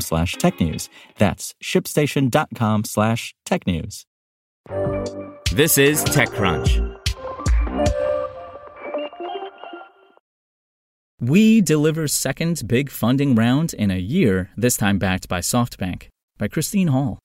slash technews. That's shipstation.com slash technews. This is TechCrunch. Weee! deliver second big funding round in a year, this time backed by SoftBank, by Christine Hall.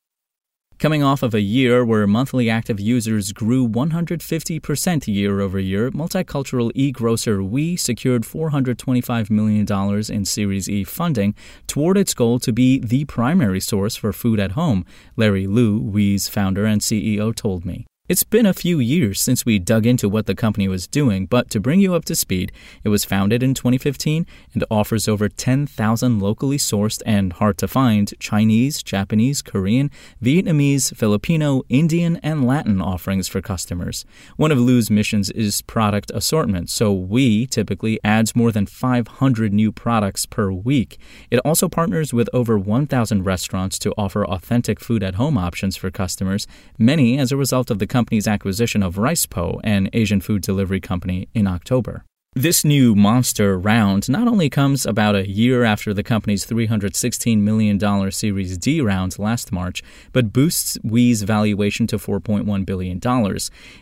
Coming off of a year where monthly active users grew 150% year over year, multicultural e grocer Weee! secured $425 million in Series E funding toward its goal to be the primary source for food at home, Larry Liu, Weee!'s founder and CEO, told me. It's been a few years since we dug into what the company was doing, but to bring you up to speed, it was founded in 2015 and offers over 10,000 locally sourced and hard to find Chinese, Japanese, Korean, Vietnamese, Filipino, Indian, and Latin offerings for customers. One of Liu's missions is product assortment, so Weee! typically adds more than 500 new products per week. It also partners with over 1,000 restaurants to offer authentic food at home options for customers, many as a result of the company's acquisition of RicePo, an Asian food delivery company, in October. This new monster round not only comes about a year after the company's $316 million Series D round last March, but boosts Weee!'s valuation to $4.1 billion.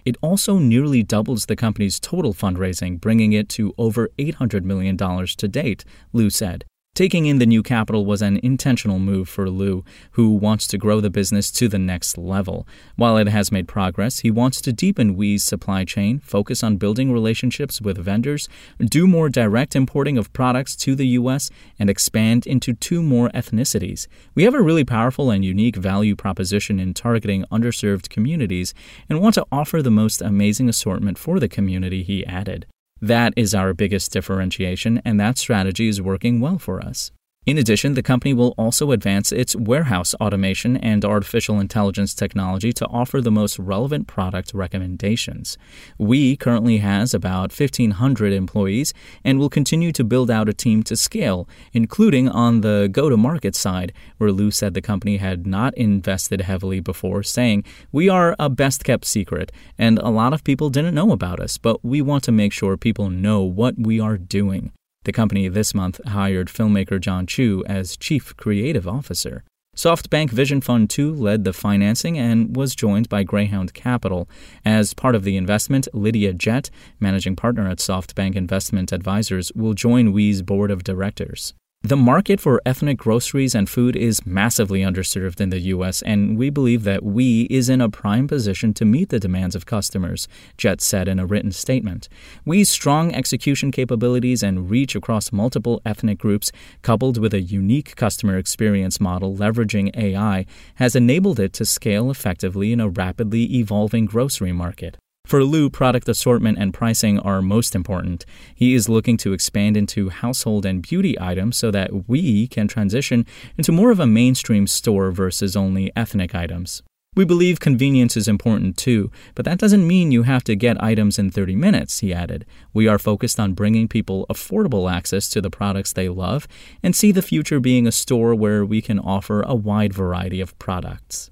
It also nearly doubles the company's total fundraising, bringing it to over $800 million to date, Liu said. Taking in the new capital was an intentional move for Liu, who wants to grow the business to the next level. While it has made progress, he wants to deepen Weee!'s supply chain, focus on building relationships with vendors, do more direct importing of products to the U.S., and expand into two more ethnicities. We have a really powerful and unique value proposition in targeting underserved communities and want to offer the most amazing assortment for the community, he added. That is our biggest differentiation, and that strategy is working well for us. In addition, the company will also advance its warehouse automation and artificial intelligence technology to offer the most relevant product recommendations. Weee! currently has about 1500 employees and will continue to build out a team to scale, including on the go-to-market side, where Liu said the company had not invested heavily before, saying, "We are a best-kept secret and a lot of people didn't know about us, but we want to make sure people know what we are doing." The company this month hired filmmaker John Chu as Chief Creative Officer. SoftBank Vision Fund 2 led the financing and was joined by Greyhound Capital. As part of the investment, Lydia Jett, managing partner at SoftBank Investment Advisors, will join Weee!'s board of directors. The market for ethnic groceries and food is massively underserved in the U.S., and Weee! believe that we is in a prime position to meet the demands of customers, Jett said in a written statement. Weee!'s strong execution capabilities and reach across multiple ethnic groups, coupled with a unique customer experience model leveraging AI, has enabled it to scale effectively in a rapidly evolving grocery market. For Liu, product assortment and pricing are most important. He is looking to expand into household and beauty items so that we can transition into more of a mainstream store versus only ethnic items. We believe convenience is important too, but that doesn't mean you have to get items in 30 minutes, he added. We are focused on bringing people affordable access to the products they love and see the future being a store where we can offer a wide variety of products.